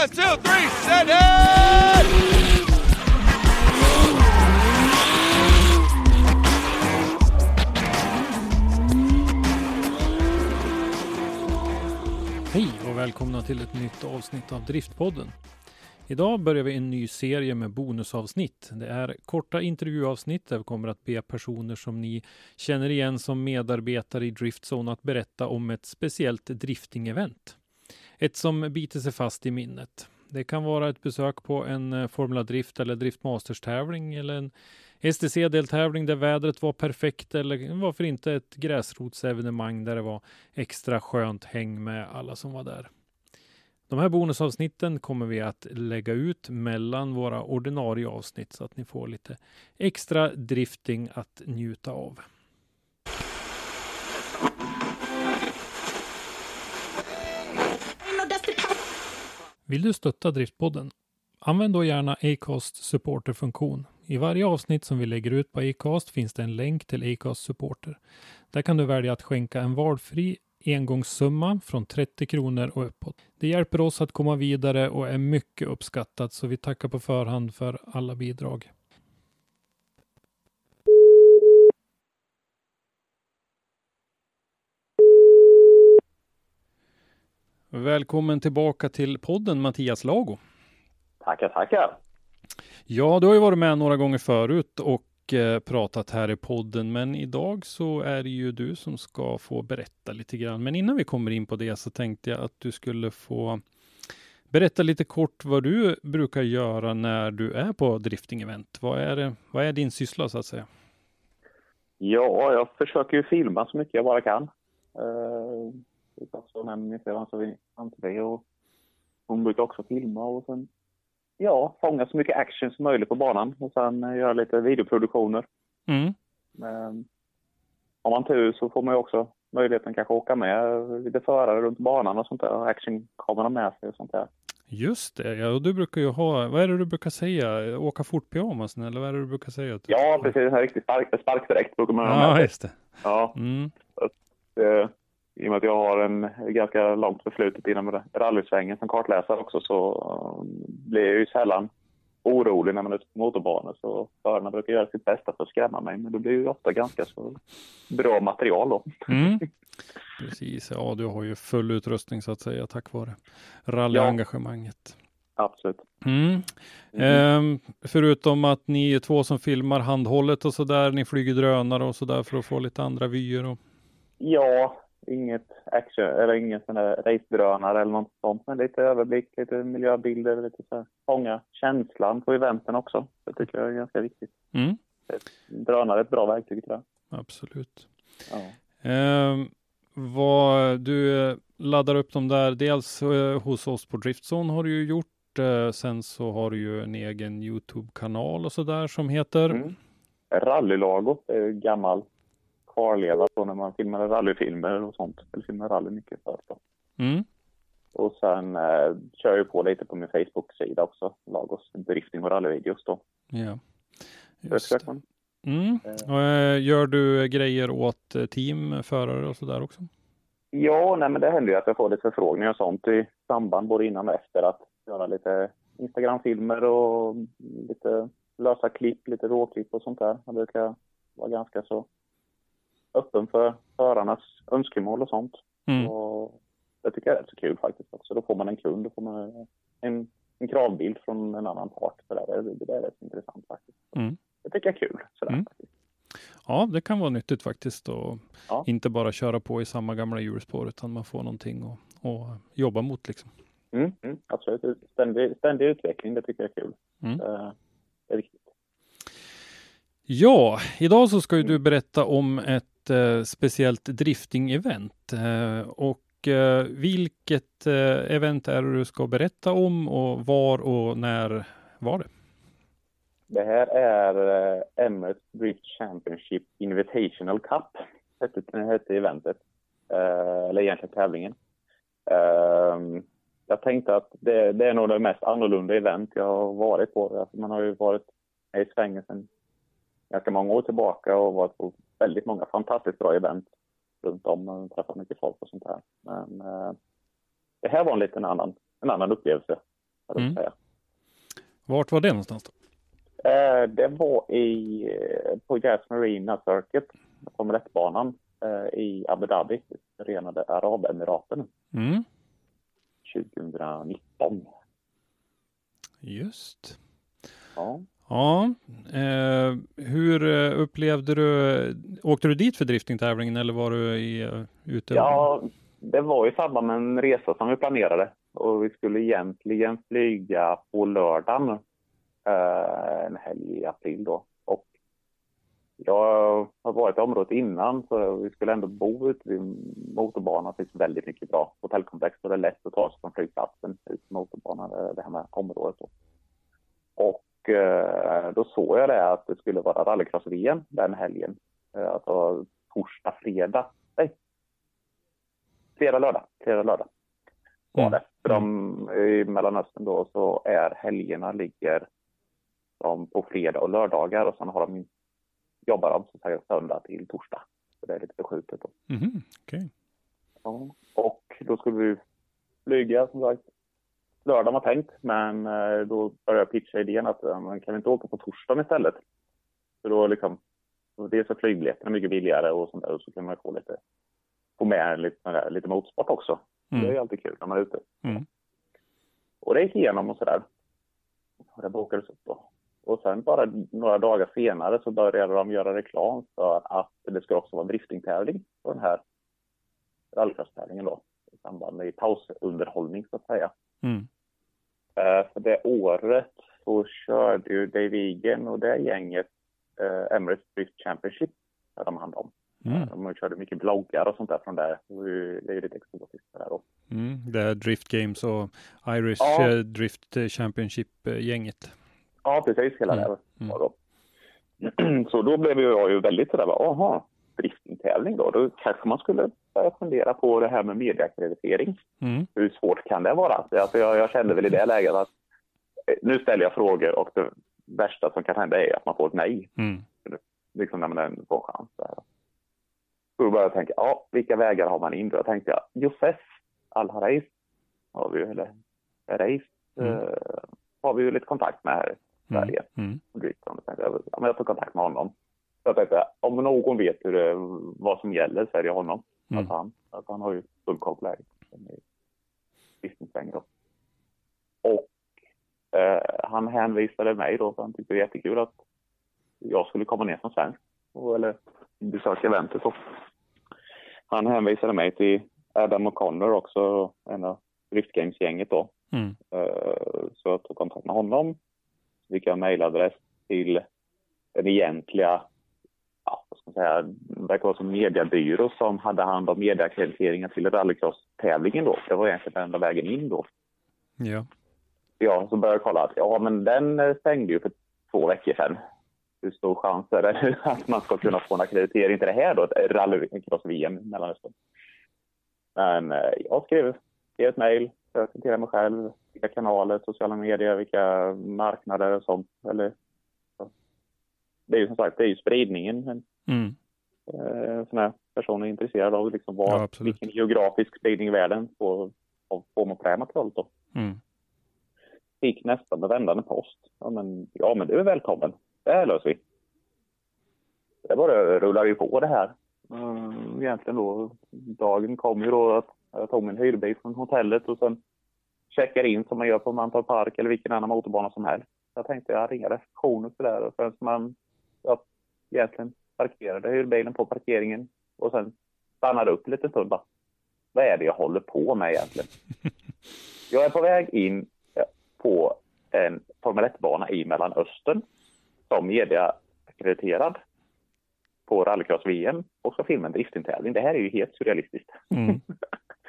One, two, three, set it! Hej och välkomna till ett nytt avsnitt av Driftpodden. Idag börjar vi en ny serie med bonusavsnitt. Det är korta intervjuavsnitt där vi kommer att be personer som ni känner igen som medarbetare i Driftzone att berätta om ett speciellt drifting-event. Ett som biter sig fast i minnet. Det kan vara ett besök på en eh, Formula Drift eller Drift Masters-tävling eller en STC-deltävling där vädret var perfekt eller varför inte ett gräsrotsevenemang där det var extra skönt häng med alla som var där. De här bonusavsnitten kommer vi att lägga ut mellan våra ordinarie avsnitt så att ni får lite extra drifting att njuta av. Vill du stötta Driftpodden? Använd då gärna Acast supporterfunktion. I varje avsnitt som vi lägger ut på Acast finns det en länk till Acast supporter. Där kan du välja att skänka en valfri engångssumma från 30 kronor och uppåt. Det hjälper oss att komma vidare och är mycket uppskattat så vi tackar på förhand för alla bidrag. Välkommen tillbaka till podden Mattias Lago. Tackar, tackar. Ja, du har ju varit med några gånger förut och eh, pratat här i podden, men idag så är det ju du som ska få berätta lite grann. Men innan vi kommer in på det så tänkte jag att du skulle få berätta lite kort vad du brukar göra när du är på drifting-event. Vad är, det, vad är din syssla så att säga? Ja, jag försöker ju filma så mycket jag bara kan. Uh, också med min fru Ann-Sofie och hon brukar också filma och sen ja, fånga så mycket action som möjligt på banan och sen uh, göra lite videoproduktioner. Mm. Uh, har man tur så får man ju också möjligheten kanske åka med lite förare runt banan och sånt där, actionkamerorna med sig och sånt där. Just det, ja, och du brukar ju ha, vad är det du brukar säga, åka fort pyjamasen eller vad är det du brukar säga? Ja, precis, en riktig spark, sparkdräkt brukar man ha Ja, just det. Ja, Mm. så eh, i och med att jag har en ganska långt förflutet inom rallysvängen som kartläsare också så eh, blir jag ju sällan orolig när man är ute på motorbanor. Så förarna brukar göra sitt bästa för att skrämma mig, men det blir ju ofta ganska så bra material då. Mm. Precis, ja du har ju full utrustning så att säga tack vare rallyengagemanget. Absolut. Mm. Ehm, förutom att ni är två som filmar handhållet och så där, ni flyger drönare och så där för att få lite andra vyer och Ja, inget action eller ingen sån där race-drönare eller något sånt, men lite överblick, lite miljöbilder, lite så här, fånga känslan på eventen också. Det tycker jag är ganska viktigt. mm. Drönare är ett bra verktyg tror jag. absolut. Ja. Ehm, vad, du eh, laddar upp dem där, dels eh, hos oss på Driftzone har du ju gjort, eh, sen så har du ju en egen Youtube-kanal och så där som heter Mm. Rallylago det är ju gammal kvarleva från när man filmade rallyfilmer och sånt. Eller filmade rally mycket förut då. Mm. Och sen eh, kör jag på lite på min Facebook-sida också. Lagos drifting och rallyvideos då. Ja. Så Just det. man- Mm. Och, eh, gör du grejer åt eh, team, förare och så där också? Ja, nej, men det händer ju att jag får lite förfrågningar och sånt i samband både innan och efter att göra lite Instagram-filmer och lite lösa klipp, lite råklipp och sånt där. Jag brukar vara ganska så öppen för förarnas önskemål och sånt. Mm. Och det tycker jag är rätt så kul faktiskt också. Då får man en kund, då får man en en kravbild från en annan part. Så där, det, det är rätt intressant faktiskt. Mm. Det tycker jag är kul. Sådär, Mm. faktiskt. Ja, det kan vara nyttigt faktiskt och Ja. inte bara köra på i samma gamla hjulspår utan man får någonting att, att jobba mot liksom. Mm, mm, absolut. Ständig, ständig utveckling, det tycker jag är kul. Mm. Det är viktigt. Ja, idag så ska ju du berätta om ett eh, speciellt drifting-event. Eh, och eh, vilket eh, event är det du ska berätta om och var och när var det? Det här är eh, Emirates Drift Championship Invitational Cup, hette, hette eventet. Eh, eller egentligen tävlingen. Eh, jag tänkte att det, det är nog det mest annorlunda event jag har varit på. Alltså man har ju varit i svängen sedan ganska många år tillbaka och varit på väldigt många fantastiskt bra event runt om och träffat mycket folk och sånt här. Men eh, det här var en liten annan, en annan upplevelse. Mm. säga. Vart var det någonstans? Då? Eh, det var i, eh, på Jazz Marina Circuit, Formel 1-banan eh, i Abu Dhabi, Förenade Arabemiraten, Mm, 2019. just. Ja. Ja, eh, hur eh, upplevde du, åkte du dit för driftingtävlingen eller var du i, eh, ute? ja, det var i samband med en resa som vi planerade och vi skulle egentligen flyga på lördagen, eh, en helg i april då. Och jag har varit i området innan så vi skulle ändå bo ute vid motorbanan. Det finns väldigt mycket bra hotellkomplex och det är lätt att ta sig från flygplatsen ut till motorbanan, eh, det här med området. Då. Och då såg jag det att det skulle vara rallycross-VM den helgen. Eh, alltså torsdag, fredag. Nej. Fredag, lördag. Fredag, lördag var Mm. det. För de, I Mellanöstern då så är helgerna ligger de på fredag och lördagar och sen har de, jobbar de så att säga söndag till torsdag. Så det är lite förskjutet. Då. Mhm, okej. Ja. Och då skulle vi flyga som sagt. Lördag var tänkt, men eh, då började jag pitcha idén att man kan vi inte åka på torsdagen istället? För då liksom, dels är flygbiljetterna mycket billigare och sånt där, och så kan man få lite, få med lite, där, lite motorsport också. Det är Mm. ju alltid kul när man är ute. Mm. Och det gick igenom och sådär. Och det bokades upp då. Och sen bara några dagar senare så började de göra reklam för att det ska också vara driftingtävling på den här rallycross-tävlingen då. I samband med pausunderhållning så att säga. Mm. Eh, för det året så körde ju Dave Egan och det gänget eh, Emirates Drift Championship hade de hand om. Mm. Eh, De körde mycket bloggar och sånt där från där. Det är ju- lite exotiskt det där då. Mm. Det är Drift Games och Irish Ja. Drift Championship-gänget. Ja, precis. Hela Mm. det Mm. var då. Så då blev jag ju väldigt sådär, bara, aha, driftingtävling då. Då kanske man skulle börja fundera på det här med medieackreditering. Mm. Hur svårt kan det vara? Alltså jag, jag kände väl i det läget att eh, nu ställer jag frågor och det värsta som kan hända är att man får ett nej. Mm. Liksom när man ändå får en chans. Där. Så började jag tänka, ja, vilka vägar har man in? Då tänkte jag, Josef Al-Harais har vi ju, eller Reis, Mm. eh, har vi ju lite kontakt med här i Sverige. Mm. Driftson. Då tänkte jag, ja, men jag tar kontakt med honom. Jag tänkte, om någon vet hur det, vad som gäller så är det honom. Mm. Att han, att han har ju full koll på läget. Och eh, han hänvisade mig då, för han tyckte det var jättekul att jag skulle komma ner som svensk. Och, eller besöka eventet då. Han hänvisade mig till Adam O'Connor också, en av Drift Games-gänget då. Mm. Eh, Så jag tog kontakt med honom. Så fick jag en mejladress till den egentliga, ja, vad ska man säga, det verkar vara som mediebyrå som hade hand om medieackrediteringar till rallycross-tävlingen då. Det var egentligen den enda vägen in då. Ja. Ja, så började jag kolla att ja, men den eh, stängde ju för två veckor sedan. Hur stor chans är det att man ska kunna få en ackreditering till det här då, ett rallycross-VM i Mellanöstern? Men eh, jag skrev, skrev ett mejl, presenterade mig själv, vilka kanaler, sociala medier, vilka marknader och sånt. Eller. Det är ju som sagt, det är ju spridningen en Mm. eh, sån här person är intresserad av. Liksom vad, Ja, vilken geografisk spridning i världen får, får man på det här materialet då Mm. fick nästan med vändande post. Ja men, ja, men du är välkommen. Det här löser vi. Det bara rullar ju på det här. Mm, egentligen då, dagen kom ju då att jag tog min hyrbil från hotellet och sen checkar in som man gör på Mantorp Park eller vilken annan motorbana som helst. Jag tänkte jag ringa receptionen så där och sen man ja, egentligen parkerade, hyrde bilen på parkeringen och sen stannade upp lite stund bara. Vad är det jag håller på med egentligen? Jag är på väg in på en Formel 1-bana i Mellanöstern som media-akkrediterad på rallycross-VM och ska filma en driftintävling. Det här är ju helt surrealistiskt. Mm.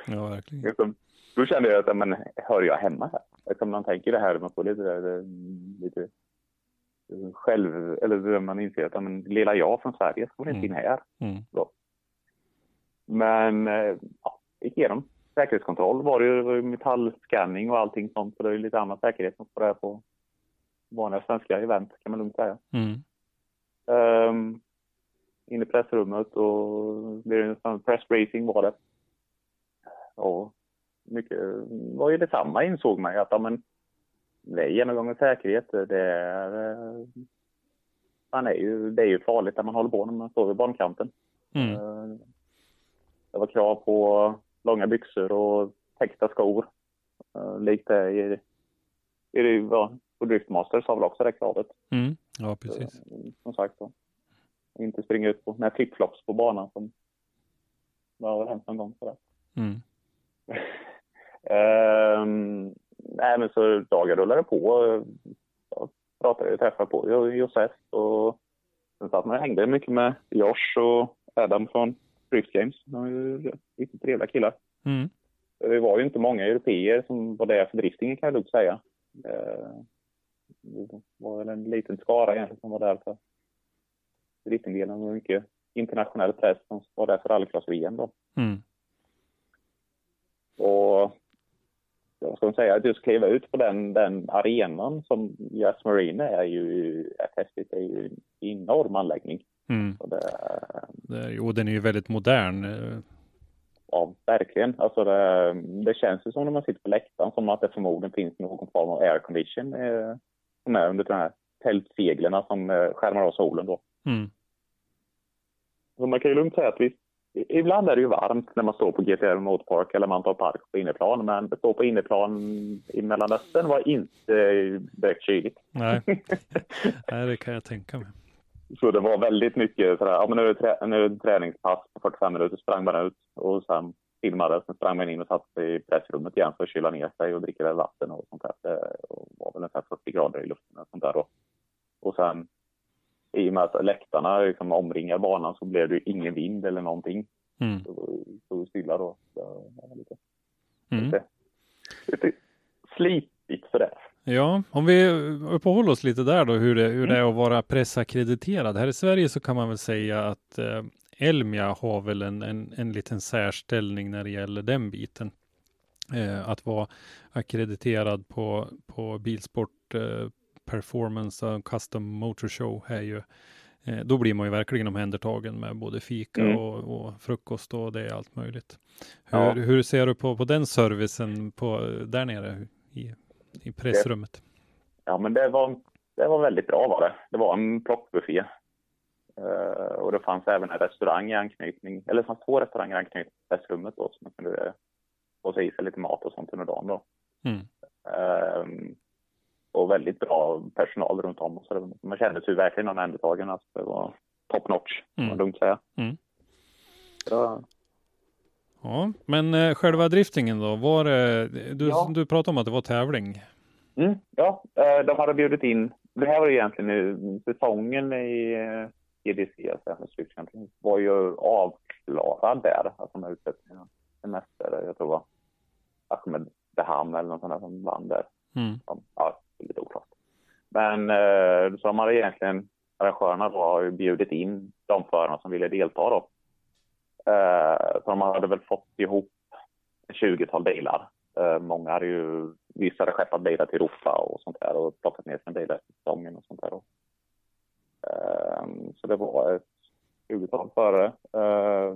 Ja, verkligen. Liksom, Då kände jag att, men, hör jag hemma här? Liksom man tänker det här, man får lite, där, lite själv, eller man inser att, men, lilla jag från Sverige får inte in här. Mm. Men, eh, ja, gick igenom säkerhetskontroll var det ju metallscanning och allting sånt. Så det är lite annan säkerhet som får det på vanliga svenska event kan man lugnt säga. Mm. Um, in i pressrummet och det är en press racing var det. Och mycket var ju detsamma insåg man ju att ja, men, det är genomgången säkerhet. Det är, eh, man är ju, det är ju farligt när man håller på när man står vid bankanten. Mm. Eh, Det var krav på långa byxor och täckta skor. Uh, likt det i, i ja, på Driftmasters har väl också det kravet. Mm. Ja, precis. Eh, Som sagt då. Inte springa ut på, med flipflops på banan som det har väl hänt någon gång sådär. Mm. Ehm, nej men så dagen rullade på. Jag pratade, träffade på Josef och sen satt man och hängde mycket med Josh och Adam från Drift Games. De är ju riktigt trevliga killar. Mm. Det var ju inte många europeer som var där för driftingen kan jag lugnt säga. Eh, Det var väl en liten skara egentligen som var där för driftingdelen. Det var mycket internationell press som var där för rallycross-VM då. Mm. Och jag ska säga att just kliva ut på den, den arenan som Jazz Marine är ju är häftigt. Är ju en enorm anläggning. Mm. Och det, Det och den är ju väldigt modern. eh, ja, verkligen. Alltså det, det känns ju som när man sitter på läktaren som att det förmodligen finns någon form av aircondition eh, som är under de här tältseglerna som eh, skärmar av solen då. Mm. Så man kan ju lugnt säga att vi, ibland är det ju varmt när man står på GTR Motorpark eller Mantorp Park på inneplan, men att stå på inneplan i Mellanöstern var inte direkt kyligt. Nej. Nej, det kan jag tänka mig. Så det var väldigt mycket sådär, ja men nu är det, trä, nu är det träningspass på 45 minuter, sprang man ut och sen filmade, sen sprang man in och satt sig i pressrummet igen för att kyla ner sig och dricka vatten och sånt där. Det var väl ungefär 40 grader i luften och sånt där då. Och sen i och med att läktarna liksom omringar banan så blev det ju ingen vind eller någonting. Mm. Så stod stilla då. Var lite, Mm. lite, lite slitigt sådär. Ja, om vi uppehåller oss lite där då, hur det, hur det Mm. är att vara pressackrediterad. Här i Sverige så kan man väl säga att eh, Elmia har väl en, en, en liten särställning när det gäller den biten. Eh, att vara akkrediterad på, på Bilsport eh, Performance och Custom Motor Show är ju eh, då blir man ju verkligen omhändertagen med både fika Mm. och, och frukost och det är allt möjligt. Hur, Ja. hur ser du på, på den servicen på, där nere i, i pressrummet? Ja, men det var, det var väldigt bra var det. Det var en plockbuffé. Eh, och det fanns även en restaurang i anknytning, eller det fanns två restauranger i anknytning till pressrummet då, så man kunde få sig i sig lite mat och sånt under dagen då. Mm. Ehm, och väldigt bra personal runt om. Så man kände sig verkligen omhändertagen. Alltså det var top notch, kan man Mm. lugnt säga. Mm. Ja, Ja, men eh, själva driftingen då? Var det, du, Ja. du pratade om att det var tävling. Mm, ja, eh, de hade bjudit in. Det här var ju egentligen nu, säsongen i eh, EDC, alltså var ju avklarad där. Alltså utsett sina semester, jag tror det var Ahmed Beham eller något sånt där som vann där. Mm. Ja, lite oklart. Men eh, så de hade egentligen, arrangörerna då har ju bjudit in de förarna som ville delta då. Eh, så de hade väl fått ihop ett 20-tal bilar. Eh, många hade ju, vissa hade skeppat bilar till Europa och sånt där och plockat ner sina bilar efter säsongen och sånt där. då. Eh, så det var ett 20-tal förare eh,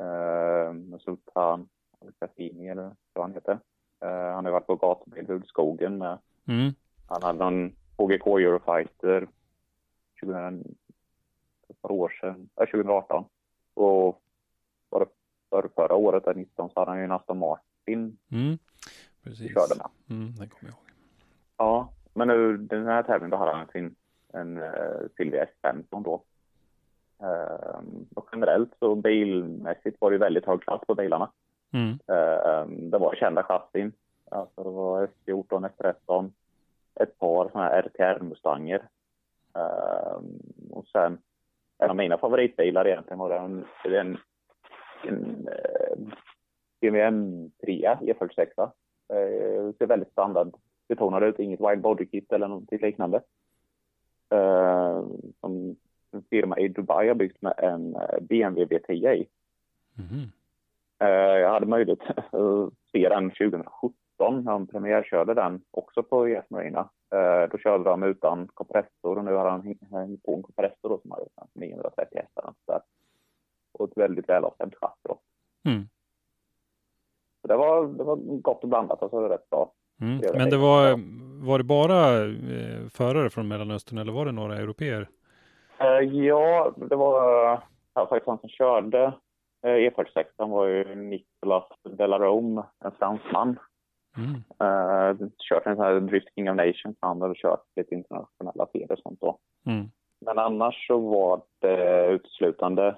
Uh, Sultan Al-Qasimi eller vad han heter. Uh, han har varit på gatubil Hudskogen med. Mm. Han hade någon HGK Eurofighter 2000, ett par år sedan, äh, 2018. Och var det för förra året, där 19, så hade han ju en Aston Martin Mm. Precis. körde med. Mm, det kommer jag ihåg. Ja, men nu den här tävlingen då hade han sin en uh, Silvia S15 då. Uh, och generellt så bilmässigt var det väldigt hög klass på bilarna. Mm. Uh, det var kända chassin. Alltså det var S14, S13, ett par sådana här RTR-mustanger. Uh, och sen en av mina favoritbilar egentligen var en, en, en uh, BMW M3 E46. Uh, ser väldigt standardbetonad ut, inget wide body kit eller något liknande. Som en firma i Dubai har byggt med en eh, BMW V10 i. Mhm. Uh, jag hade möjlighet att se den 2017 när de premiärkörde den också på ES Marina. Uh, då körde de utan kompressor och nu har han hängt på en kompressor då, som har 930 hästar. Och ett väldigt välavstämt chassi. då. Mm. Så det var, det var gott och blandat, alltså rätt bra. Mm. Men det var, var det bara eh, förare från Mellanöstern eller var det några europeer? Eh, ja, det var ja, faktiskt han som körde eh, E46. Han var ju Nicolas Delarome, en fransman. Mm. Uh, kört en sån här Drift King of Nations. Han hade kört lite internationella serier och sånt då. Mm. Men annars så var det uteslutande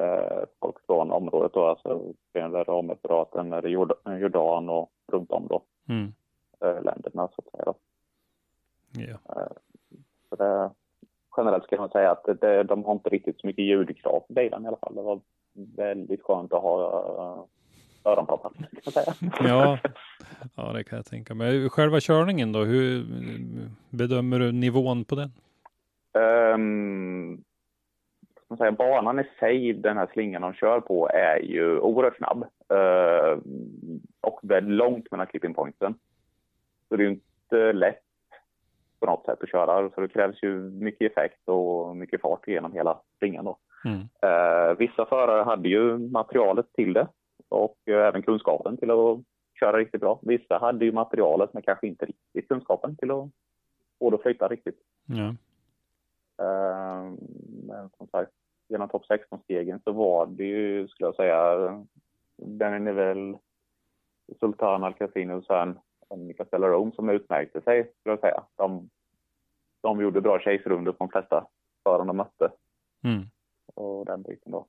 eh, folk från området då, alltså Arabemiraten, eller Jordan, och runt om då, Mm. eh, länderna så att säga. Då. Ja. Så det, generellt ska man säga att det, de har inte riktigt så mycket ljudkrav på bilen i alla fall. Det var väldigt skönt att ha uh, öronproppar. Ja. ja, det kan jag tänka mig. Själva körningen då, hur bedömer du nivån på den? Um, man säga, banan i sig, den här slingan de kör på, är ju oerhört snabb. Uh, och väldigt långt mellan clipping pointsen. Så det är ju inte lätt på något sätt att köra. Så det krävs ju mycket effekt och mycket fart genom hela slingan då. Mm. Uh, vissa förare hade ju materialet till det och uh, även kunskapen till att köra riktigt bra. Vissa hade ju materialet men kanske inte riktigt kunskapen till att få det att flyta riktigt. Ja. Eh, Men som sagt, genom topp 16-stegen så var det ju, skulle jag säga, den är väl Sultan Al-Qasimi och sen Niklas Delarome som utmärkte sig, skulle jag säga. De, de gjorde bra chase-rundor på de flesta förare de mötte Mm. och den biten då.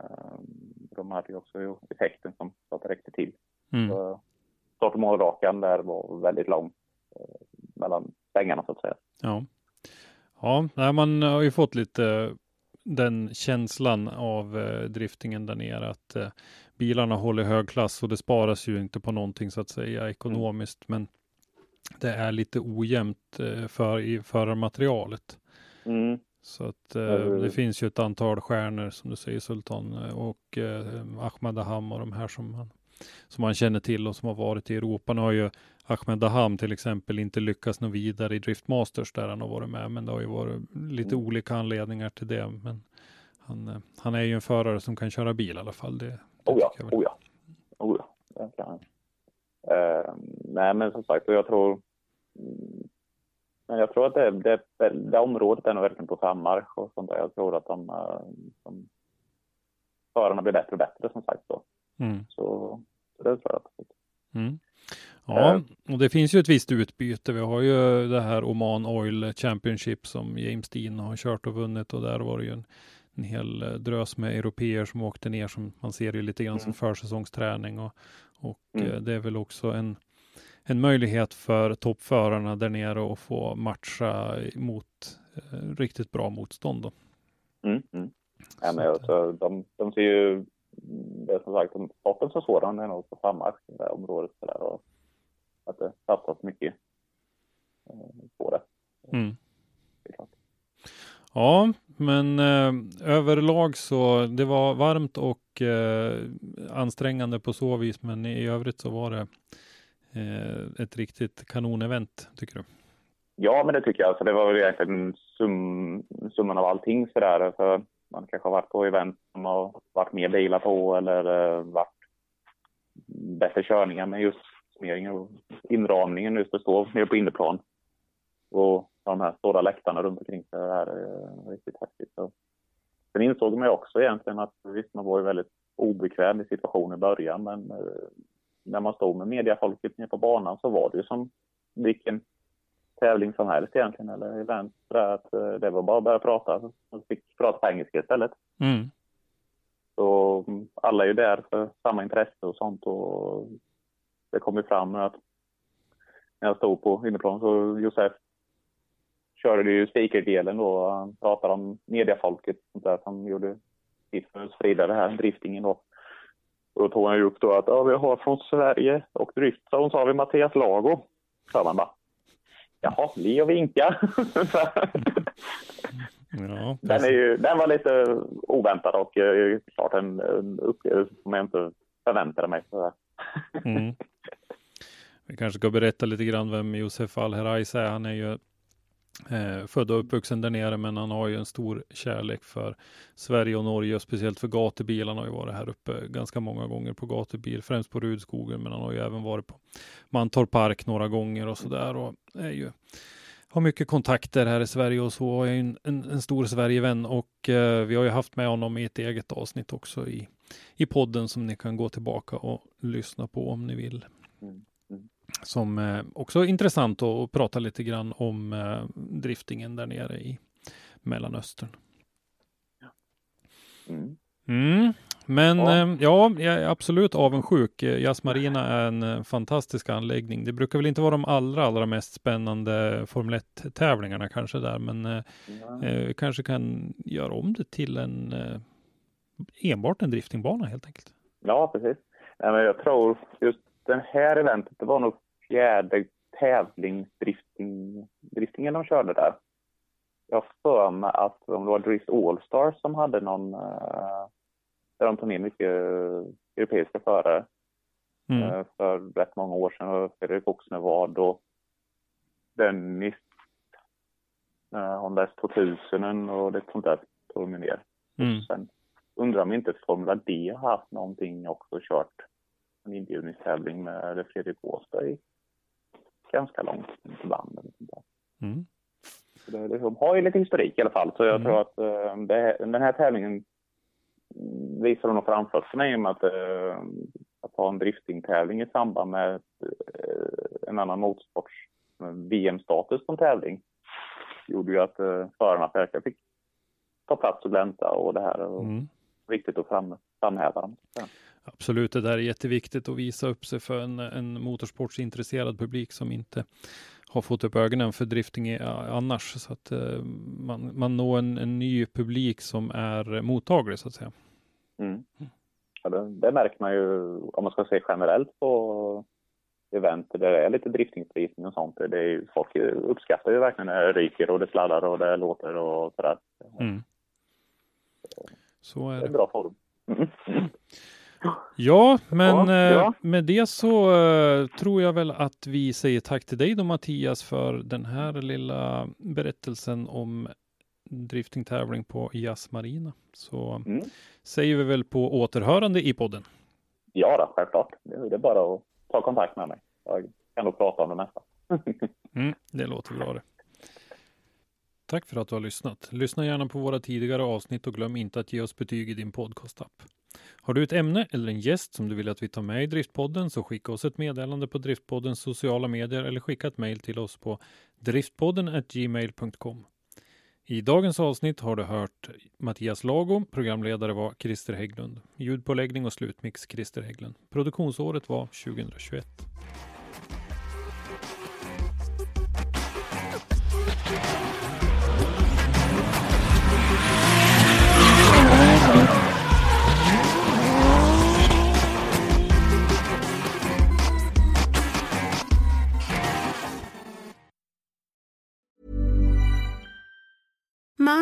Eh, De hade ju också effekten som så att det räckte till. Mm. Så Start och målrakan där var väldigt lång eh, mellan svängarna så att säga. Ja, ja man har ju fått lite den känslan av eh, driftingen där nere att eh, bilarna håller hög klass och det sparas ju inte på någonting så att säga ekonomiskt, men det är lite ojämnt eh, för i förarmaterialet. Mm. Så att eh, Mm. det finns ju ett antal stjärnor som du säger Sultan eh, och eh, Ahmed Aham och de här som man, som man känner till och som har varit i Europa. Nu har ju Ahmed Aham till exempel inte lyckats nå vidare i Drift Masters där han har varit med, men det har ju varit lite Mm. olika anledningar till det. Men han, eh, han är ju en förare som kan köra bil i alla fall. Det, det Oh ja, oh ja. Oh ja, det kan han. Eh, nej, men som sagt, jag tror... Men jag tror att det, det, det området är nog verkligen på frammarsch och sånt där. Jag tror att de, eh, de förarna blir bättre och bättre som sagt. Så, Mm. så, så det tror jag absolut. Mm. Ja, och det finns ju ett visst utbyte. Vi har ju det här Oman Oil Championship som James Dean har kört och vunnit och där var det ju en, en hel drös med europeer som åkte ner som man ser ju lite grann som mm. försäsongsträning och, och mm. det är väl också en, en möjlighet för toppförarna där nere att få matcha mot eh, riktigt bra motstånd. Då. Mm, mm. Ja, men alltså, de, de ser ju, det är som sagt, sporten som sådan är nog på samma det området. Så där, och att det satsas mycket eh, på det. Mm. det ja, men eh, överlag så det var varmt och eh, ansträngande på så vis, men i övrigt så var det Eh, ett riktigt kanonevent, tycker du? Ja, men det tycker jag. Alltså, det var väl egentligen sum, summan av allting sådär. Alltså, man kanske har varit på event som har varit mer bilar på eller eh, varit bättre körningar med just summeringen och inramningen just att stå nere på innerplan. Och de här stora läktarna runt omkring så Det här är eh, riktigt häftigt. Så. Sen insåg man ju också egentligen att visst, man var ju väldigt obekväm i situationen i början, men när man stod med mediafolket nere på banan så var det ju som vilken tävling som helst egentligen, eller event. Att uh, det var bara att börja prata. Man fick prata på engelska istället. Mm. Så alla är ju där för samma intresse och sånt. Och det kom ju fram att när jag stod på inneplan så Josef körde ju speakerdelen då. Han pratade om mediafolket sånt där, som gjorde sitt för att sprida det här driftingen då. Och då tog han ju upp då att ja, vi har från Sverige och Driftzone så har vi Mattias Lago. Så man bara, jaha, le och vinka. ja, den, är ju, den var lite oväntad och uh, klart en, en upplevelse som jag inte förväntade mig. Mm. Vi kanske ska berätta lite grann vem Josef Al-Heraiz är. Han är ju Eh, född och uppvuxen där nere, men han har ju en stor kärlek för Sverige och Norge, och speciellt för gatubil. Han har ju varit här uppe ganska många gånger på gatubil, främst på Rudskogen, men han har ju även varit på Mantorp Park några gånger och så där och är ju har mycket kontakter här i Sverige och så. Jag är en, en, en stor Sverigevän och eh, vi har ju haft med honom i ett eget avsnitt också i, i podden som ni kan gå tillbaka och lyssna på om ni vill. Mm som eh, också är intressant att prata lite grann om eh, driftingen där nere i Mellanöstern. Mm. Mm. Men ja. Eh, ja, jag är absolut avundsjuk. Jazz Marina är en fantastisk anläggning. Det brukar väl inte vara de allra, allra mest spännande Formel 1 tävlingarna kanske där, men ja. kanske kan göra om det till en eh, enbart en driftingbana helt enkelt. Ja, precis. jag tror just den här eventet, det var nog fjärde tävlingsdriftingen de körde där. Jag för mig att om det var Drift Allstars som hade någon, uh, där de tog ner mycket europeiska förare mm. uh, för rätt många år sedan. Och Fredrik Oxnevad och Dennis, Honda S2000 och det sånt där tog de ner. Mm. Sen undrar om inte Formula D har haft någonting också kört en inbjudningstävling med Fredrik Åsberg ganska långt banden. Mm. Det, de har ju lite historik i alla fall, så jag mm. tror att uh, det, den här tävlingen visar nog framför sig mig med att, uh, att ha en driftingtävling i samband med uh, en annan motorsports VM-status som tävling gjorde ju att uh, förarna verkligen fick ta plats och glänta och det här. Och mm. Viktigt att fram, framhäva dem. Ja. Absolut, det där är jätteviktigt att visa upp sig för en, en motorsportsintresserad publik som inte har fått upp ögonen för drifting annars. Så att uh, man, man når en, en, ny publik som är mottaglig så att säga. Mm. Ja, det, det, märker man ju om man ska se generellt på event där det är lite driftingsprisning och sånt. Det är ju, folk uppskattar ju verkligen när det ryker och det sladdar och det låter och sådär. Mm. Så är det. det är en bra form. Mm. Ja, men ja, ja. Eh, med det så uh, tror jag väl att vi säger tack till dig då Mattias för den här lilla berättelsen om driftingtävling på Jazz Marina. Så mm. säger vi väl på återhörande i podden. Ja, då, självklart. Det är bara att ta kontakt med mig. Jag kan nog prata om det mesta. mm, det låter bra det. Tack för att du har lyssnat. Lyssna gärna på våra tidigare avsnitt och glöm inte att ge oss betyg i din podcastapp. Har du ett ämne eller en gäst som du vill att vi tar med i Driftpodden så skicka oss ett meddelande på Driftpoddens sociala medier eller skicka ett mejl till oss på driftpodden gmail.com. I dagens avsnitt har du hört Mattias Lago, programledare var Christer Hägglund. Ljudpåläggning och slutmix Christer Hägglund. Produktionsåret var 2021.